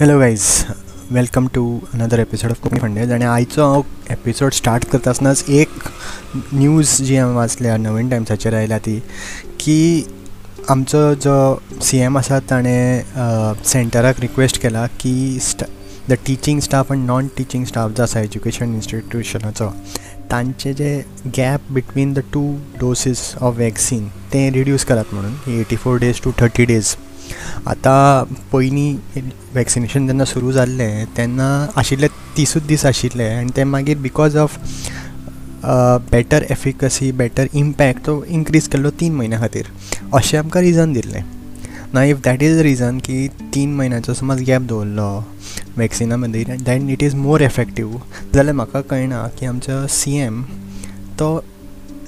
Hello guys welcome to another episode of Konkani फंडेज आणि आयचो हांव एपिसोड स्टार्ट करता आसतनाच एक न्यूज जी हांवें वाचल्या नवीन टायम्साचेर आयल्या ती की आमचो जो सी एम आसा ताणें सेंटराक रिक्वेस्ट केला की स्टा द टिचींग स्टाफ आनी नॉन टिचींग स्टाफ जो आसा एज्युकेशन इन्स्टिट्युशनाचो तांचे जे gap between the two doses of vaccine ते रिड्यूस करात म्हणून eighty four days to thirty days आतां पयलीं वॅक्सिनेशन जेन्ना सुरू जाल्लें तेन्ना आशिल्ले तिसूच दीस आशिल्ले आनी ते मागीर because of better efficacy better impact तो इन्क्रीज केल्लो तीन म्हयन्या खातीर. अशें आमकां रिजन दिल्लें. ना if that is the reason की तीन म्हयन्याचो समज गॅप दवरलो वॅक्सिना मदीं then it is more effective जाल्यार म्हाका कळना की आमचो सी एम तो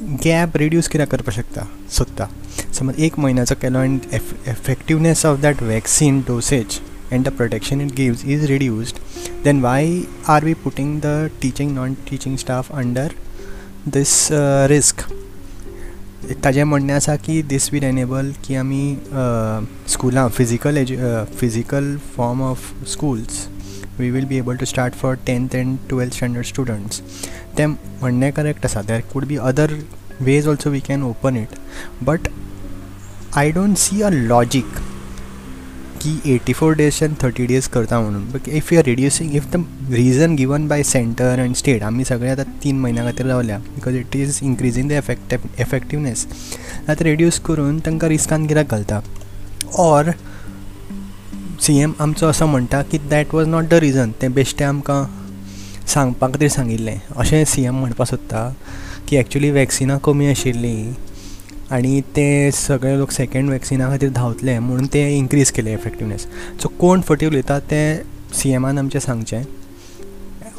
गॅप रिड्यूस कित्याक करपाक शकता सोदता समज एक म्हयन्याचो केलो F effectiveness of that vaccine dosage and the protection it gives is reduced then why are we putting the teaching non teaching staff under this risk ताजें म्हणणें आसा की दीस वील एनेबल की आमी स्कुलां physical एज्यु physical form of schools we will be able to start for tenth and twelfth standard students ते म्हणणें correct आसा there could be other ways also we can open it but I don't see a logic की eighty four days and thirty days करता म्हणून. But if you are reducing if the reason given by centre and state आमी सगळे आतां तीन महिन्या खातीर रावल्या because it is increasing the effect effectiveness आतां रिड्यूस करून तांकां रिस्कान कित्याक घालता. ऑर सी एम आमचो असो म्हणटा की that was not the reason तें बेश्टें आमकां सांगपा खातीर सांगिल्लें. अशें सी एम म्हणपाक सोदता की एक्चुली वॅक्सिनां कमी आशिल्लीं आनी ते सगळे लोक सेकेंड वॅक्सिना खातीर धांवतले म्हणून ते इन्क्रीज केले एफेक्टिवनेस सो कोण फटी उलयता ते सी एमान आमचें सांगचें.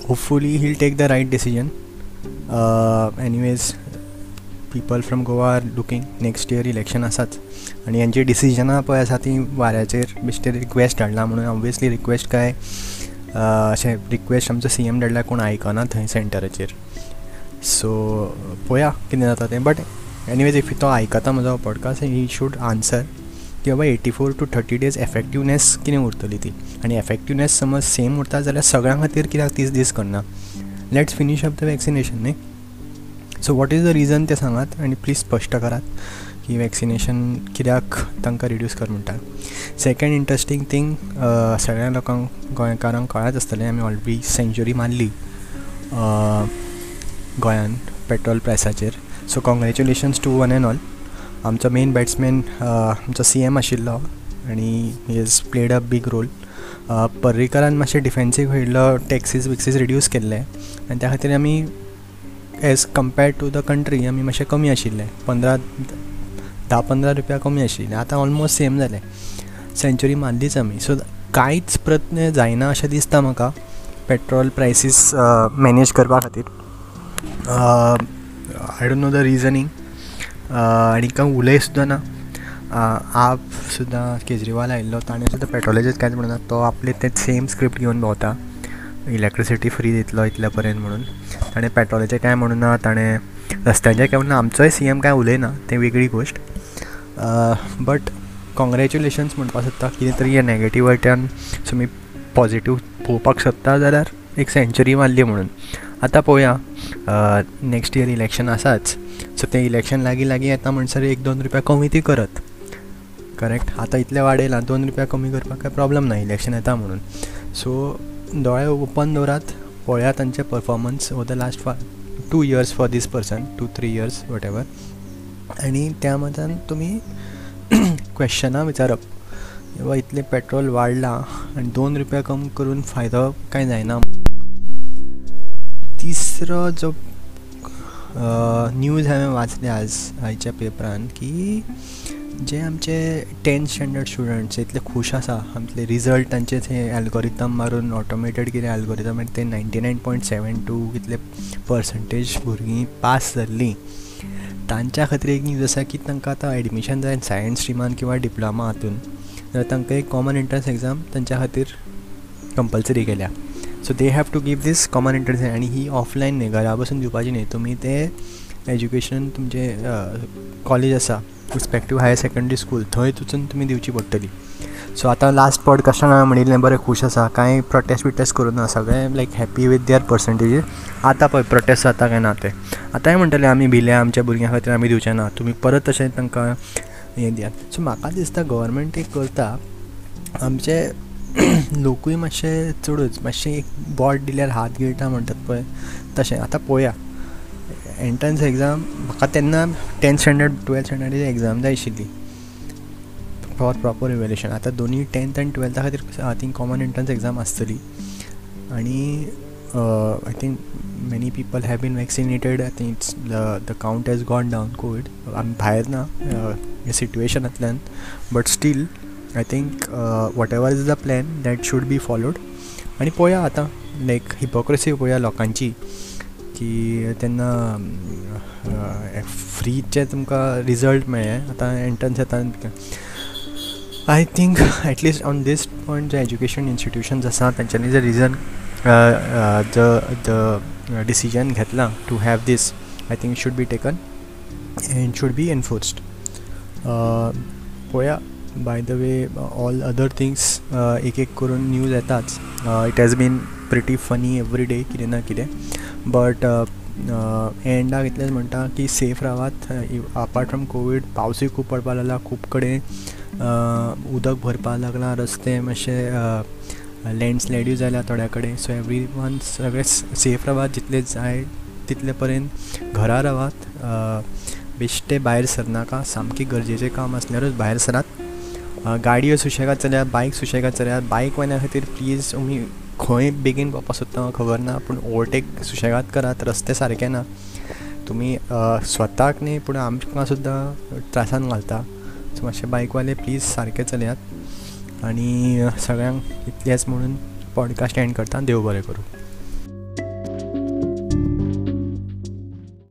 Hopefully he'll take the right decision anyways people from Goa are looking next year election आसाच आनी हेंची डिसिजनां पळय आसा ती वाऱ्याचेर बेश्टे रिक्वेस्ट धाडला म्हणून. ऑब्वियसली रिक्वेस्ट काय अशें रिक्वेस्ट आमचो सी एम धाडल्या कोण आयकना थंय सेंटराचेर सो पळया कितें जाता तें. बट एनिवेज इफ तो आयकता म्हजो पॉडकास्ट ही शूड आन्सर की बाबा eighty four to thirty days effectiveness कितें उरतली ती. आनी एफेक्टिवनेस समज सेम उरता जाल्यार सगळ्यां खातीर कित्याक तीस दीस करना let's finish up the vaccination न्ही so what is the reason ते सांगात? आनी प्लीज स्पश्ट करात की वॅक्सिनेशन कित्याक तांकां रिड्यूस कर म्हणटा सेकेंड इंट्रस्टींग थींग सगळ्या लोकांक गोंयकारांक कळत आसतलें. आमी ऑलरेडी सेंच्युरी मारली गोंयान petrol प्रायसाचेर so congratulations to one and all आमचो मेन बॅट्समॅन आमचो सी एम आशिल्लो आनी he is played a big role पर्रीकरान मातशें डिफेन्सीव खेळिल्लो टॅक्सीस विक्सीस रिड्यूस केल्ले. आनी त्या खातीर आमी as compared to the country आमी मातशें कमी आशिल्ले. पंदरा धा पंदरा रुपया कमी आशिल्ले. आतां ऑलमोस्ट सेम जालें सेंच्युरी मारलीच आमी सो कांयच प्रयत्न जायना अशें दिसता म्हाका पेट्रोल प्रायसीस मॅनेज करपा खातीर. I don't know the reasoning आनी कांय उलय सुद्दां ना. आप सुद्दां केजरीवाल आयिल्लो ताणें सुद्दां पेट्रोलाचेर कांयच म्हणना. तो आपले तें सेम स्क्रिप्ट घेवन भोंवता. इलेक्ट्रिसिटी फ्री दितलो इतल्या पर्यंत म्हणून. ताणें पेट्रोलाचें कांय म्हणना ताणें रस्त्याचें कांय म्हणून आमचोय सी एम कांय उलयना तें वेगळी गोश्ट बट कॉंग्रेच्युलेशन्स म्हणपाक सोदता कितें तरी हे नॅगेटीव वायट्यान तुमी पॉजिटीव पळोवपाक सोदता जाल्यार एक सेंच्युरी मारली म्हणून. आतां पळोवया नेक्स्ट इयर इलेक्शन आसाच. सो तें इलेक्शन लागीं लागीं येता म्हणसर एक दोन रुपया कमी ती करत. करेक्ट आतां इतलें वाडयलां दोन रुपया कमी करपाक काय प्रॉब्लम ना इलेक्शन येता म्हणून. सो दोळे ओपन दवरात पळया तांचे परफॉर्मन्स ओवर द लास्ट फा two years for this person two three years whatever आनी त्या मतान तुमी क्वेश्चनां विचारप बाबा इतलें पेट्रोल वाडलां आनी दोन रुपया कम करून फायदो कांय जायना तिसरो जो न्यूज हांवें वाचले आज आयच्या पेपरान की जे आमचे टेन्थ स्टँडर्ड स्टुडंट्स इतले खूश आसा. आमचे रिजल्ट तांचे थंय एल्गोरिथम मारून ऑटोमेटेड कितें एल्गोरिथम ते ninety nine point seven two कितले पर्संटेज भुरगीं पास जाल्लीं. तांच्या खातीर एक न्यूज आसा की तांकां आतां एडमिशन जाय सायन्स स्ट्रिमान किंवा डिप्लोमा हातून. जाल्यार तांकां एक कॉमन एंट्रन्स एग्जाम तांच्या खातीर कंपल्सरी केल्या. So they have to give this common entrance आनी ही ऑफलायन न्ही घरा बसून दिवपाची न्ही तुमी ते एज्युकेशन तुमचे कॉलेज आसा रिस्पेक्टीव हायर सेकंडरी स्कूल थंय वचून तुमी दिवची पडटली. सो आतां लास्ट पॉडकास्टान हांवें म्हणिल्लें बरें खूश आसा. कांय प्रोटेस्ट बिटेस्ट करूना सगळें like happy with their percentages आतां पळय प्रोटेस्ट जाता काय ना तें. आतांय म्हणटले आमी भिल्या आमच्या भुरग्यां खातीर आमी दिवचे ना. तुमी परत तशें तांकां हें दियात. सो म्हाका दिसता गव्हर्मेंट एक करता आमचे लोकूय मातशे चडूच मातशें एक बोट दिल्यार हात गिळटा म्हणटात पळय. तशें आतां पळोवया एंट्रन्स एग्जाम म्हाका तेन्ना टेन्थ स्टँडर्ड टुवेल्थ स्टँडर्डाची एग्जाम जाय आशिल्ली फॉर प्रॉपर इवेल्युशन आतां दोनी टेन्थ आनी टुवेल्था खातीर I think common entrance exam आसतली आनी I think many people have been vaccinated I think it's the count has gone down Covid आमी भायर ना ह्या सिट्युएशनांतल्यान but still I think whatever is the plan that should be followed आनी पळोवया आतां लायक hypocrisy पळोवया लोकांची. की तेन्ना फ्रीचे तुमकां रिजल्ट मेळ्ळे आतां एंट्रन्स येता I think at least on this point जे एज्युकेशन इन्स्टिट्युशन्स आसा तेंच्यांनी जे रिजन द डिसिजन घेतलां to have this I think should be taken and should be enforced पळोवया by the way all other things एक एक करून न्यूज येताच it has been pretty funny every day कितें ना कितें. बट एंडाक uh, uh, इतलेंच म्हणटा की सेफ रावात अपार्ट फ्रॉम कोवीड पावसूय खूब पडपाक लागला. खूब कडेन uh, उदक भरपाक लागलां. रस्ते मातशे लँडस्लायड्यूय जाल्या थोड्या कडेन सो एवरी वन सगळे सेफ रावात जितले जाय तितले पर्यंत घरा रावात बेश्टे भायर सरनाका सामकें गरजेचें काम आसल्यारूच भायर सरात. गाडयो सुशेगाद चल्यात बायक सुशेगाद चल्यात बायक वाल्या खातीर प्लीज तुमी खंय बेगीन पावपा सोदता खबर ना पूण ओवरटेक सुशेगाद करात रस्ते सारके ना. तुमी स्वताक न्ही पूण आमकां सुद्दां त्रासान घालता. सो मातशे बायकवाले प्लीज सारके चलयात. आनी सगळ्यांक इतलेंच म्हणून पॉडकास्ट एंड करता. देव बरें करूं.